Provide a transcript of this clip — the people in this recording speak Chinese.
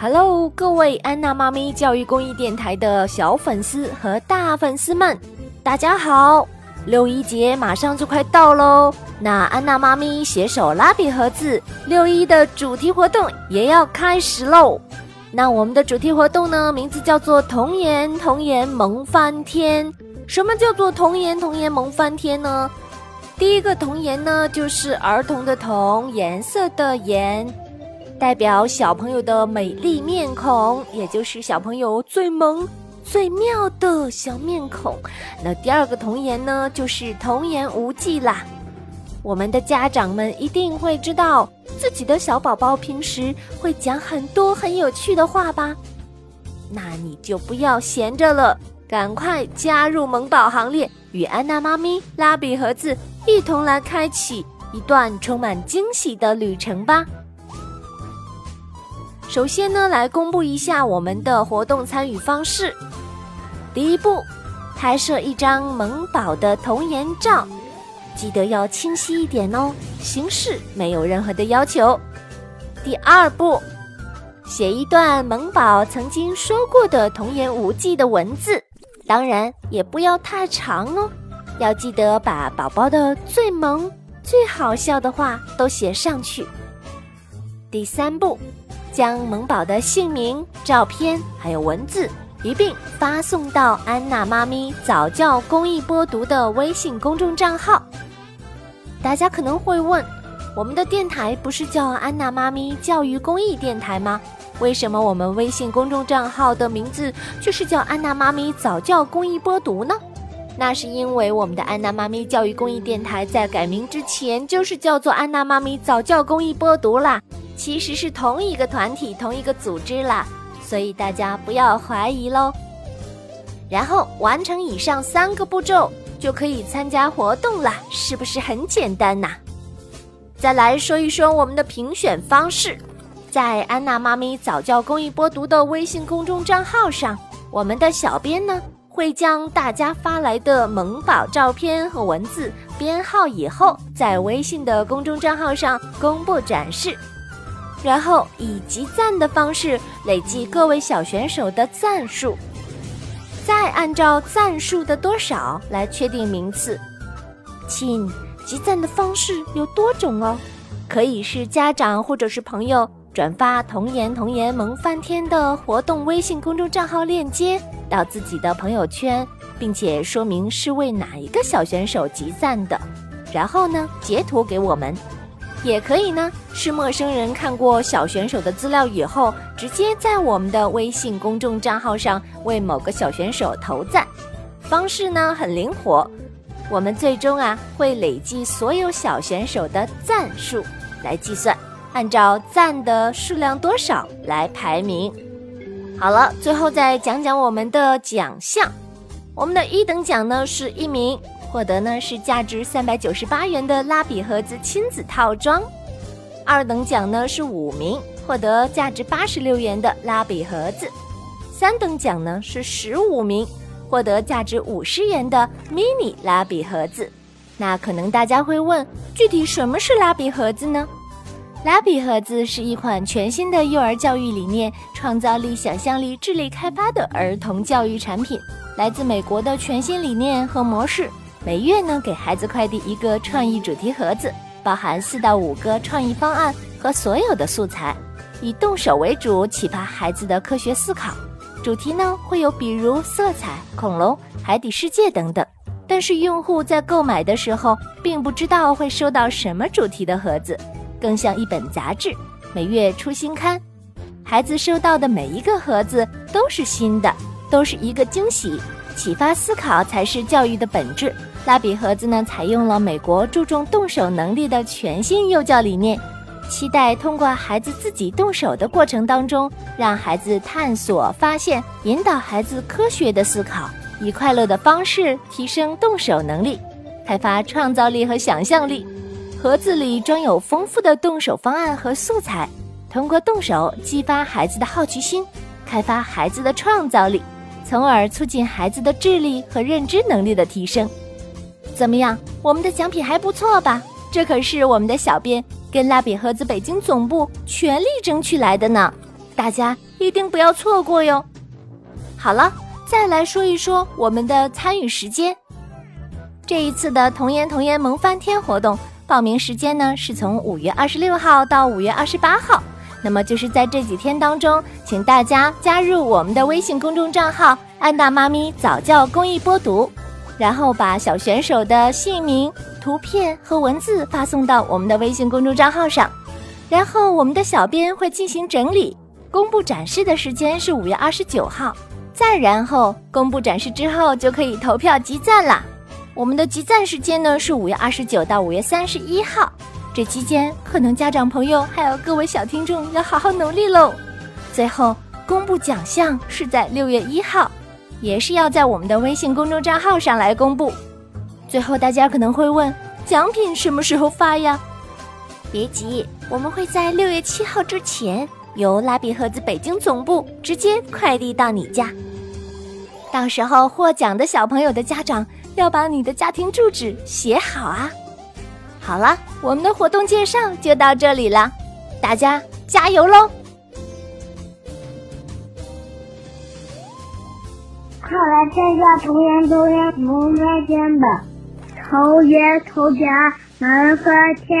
Hello，各位安娜妈咪教育公益电台的小粉丝和大粉丝们，大家好！六一节马上就快到喽，那安娜妈咪携手蜡笔盒子六一的主题活动也要开始喽。那我们的主题活动呢，名字叫做“童颜童颜萌翻天”。什么叫做“童颜童颜萌翻天”呢？第一个童颜呢，就是儿童的童，颜色的颜。代表小朋友的美丽面孔，也就是小朋友最萌、最妙的小面孔。那第二个童言呢，就是童言无忌啦。我们的家长们一定会知道，自己的小宝宝平时会讲很多很有趣的话吧？那你就不要闲着了，赶快加入萌宝行列，与安娜妈咪、蜡笔盒子一同来开启一段充满惊喜的旅程吧！首先呢，来公布一下我们的活动参与方式。第一步，拍摄一张萌宝的童颜照，记得要清晰一点哦，形式没有任何的要求。第二步，写一段萌宝曾经说过的童言无忌的文字，当然也不要太长哦，要记得把宝宝的最萌、最好笑的话都写上去。第三步。将萌宝的姓名、照片还有文字一并发送到安娜妈咪早教公益播读的微信公众账号。大家可能会问，我们的电台不是叫安娜妈咪教育公益电台吗？为什么我们微信公众账号的名字却是叫安娜妈咪早教公益播读呢？那是因为我们的安娜妈咪教育公益电台在改名之前就是叫做安娜妈咪早教公益播读啦。其实是同一个团体、同一个组织啦，所以大家不要怀疑喽。然后完成以上三个步骤，就可以参加活动啦，是不是很简单呐？再来说一说我们的评选方式，在安娜妈咪早教公益播读的微信公众账号上，我们的小编呢会将大家发来的萌宝照片和文字编号以后，在微信的公众账号上公布展示。然后以集赞的方式累计各位小选手的赞数，再按照赞数的多少来确定名次。亲，集赞的方式有多种哦，可以是家长或者是朋友转发“童言童言萌翻天”的活动微信公众账号链接到自己的朋友圈，并且说明是为哪一个小选手集赞的，然后呢截图给我们。也可以呢，是陌生人看过小选手的资料以后，直接在我们的微信公众账号上为某个小选手投赞，方式呢很灵活。我们最终啊会累计所有小选手的赞数来计算，按照赞的数量多少来排名。好了，最后再讲讲我们的奖项，我们的一等奖呢是一名。获得呢是价值三百九十八元的蜡笔盒子亲子套装，二等奖呢是五名获得价值八十六元的蜡笔盒子，三等奖呢是十五名获得价值五十元的 mini 蜡笔盒子。那可能大家会问，具体什么是蜡笔盒子呢？蜡笔盒子是一款全新的幼儿教育理念、创造力、想象力、智力开发的儿童教育产品，来自美国的全新理念和模式。每月呢，给孩子快递一个创意主题盒子，包含四到五个创意方案和所有的素材，以动手为主，启发孩子的科学思考。主题呢会有比如色彩、恐龙、海底世界等等。但是用户在购买的时候，并不知道会收到什么主题的盒子，更像一本杂志，每月出新刊。孩子收到的每一个盒子都是新的，都是一个惊喜。启发思考才是教育的本质。蜡笔盒子呢，采用了美国注重动手能力的全新幼教理念，期待通过孩子自己动手的过程当中，让孩子探索、发现、引导孩子科学的思考，以快乐的方式提升动手能力，开发创造力和想象力。盒子里装有丰富的动手方案和素材，通过动手激发孩子的好奇心，开发孩子的创造力，从而促进孩子的智力和认知能力的提升。怎么样，我们的奖品还不错吧？这可是我们的小编跟蜡笔盒子北京总部全力争取来的呢，大家一定不要错过哟。好了，再来说一说我们的参与时间。这一次的童言童言萌翻天活动报名时间呢，是从五月二十六号到五月二十八号。那么就是在这几天当中，请大家加入我们的微信公众账号“安娜妈咪早教公益播读”，然后把小选手的姓名、图片和文字发送到我们的微信公众账号上，然后我们的小编会进行整理。公布展示的时间是五月二十九号，再然后公布展示之后就可以投票集赞啦。我们的集赞时间呢是五月二十九到五月三十一号。这期间，可能家长朋友还有各位小听众要好好努力喽。最后公布奖项是在六月一号，也是要在我们的微信公众账号上来公布。最后，大家可能会问，奖品什么时候发呀？别急，我们会在六月七号之前由拉比盒子北京总部直接快递到你家。到时候获奖的小朋友的家长要把你的家庭住址写好啊。好了，我们的活动介绍就到这里了，大家加油喽！快来参加童言童言萌翻天吧，头也头家满分天。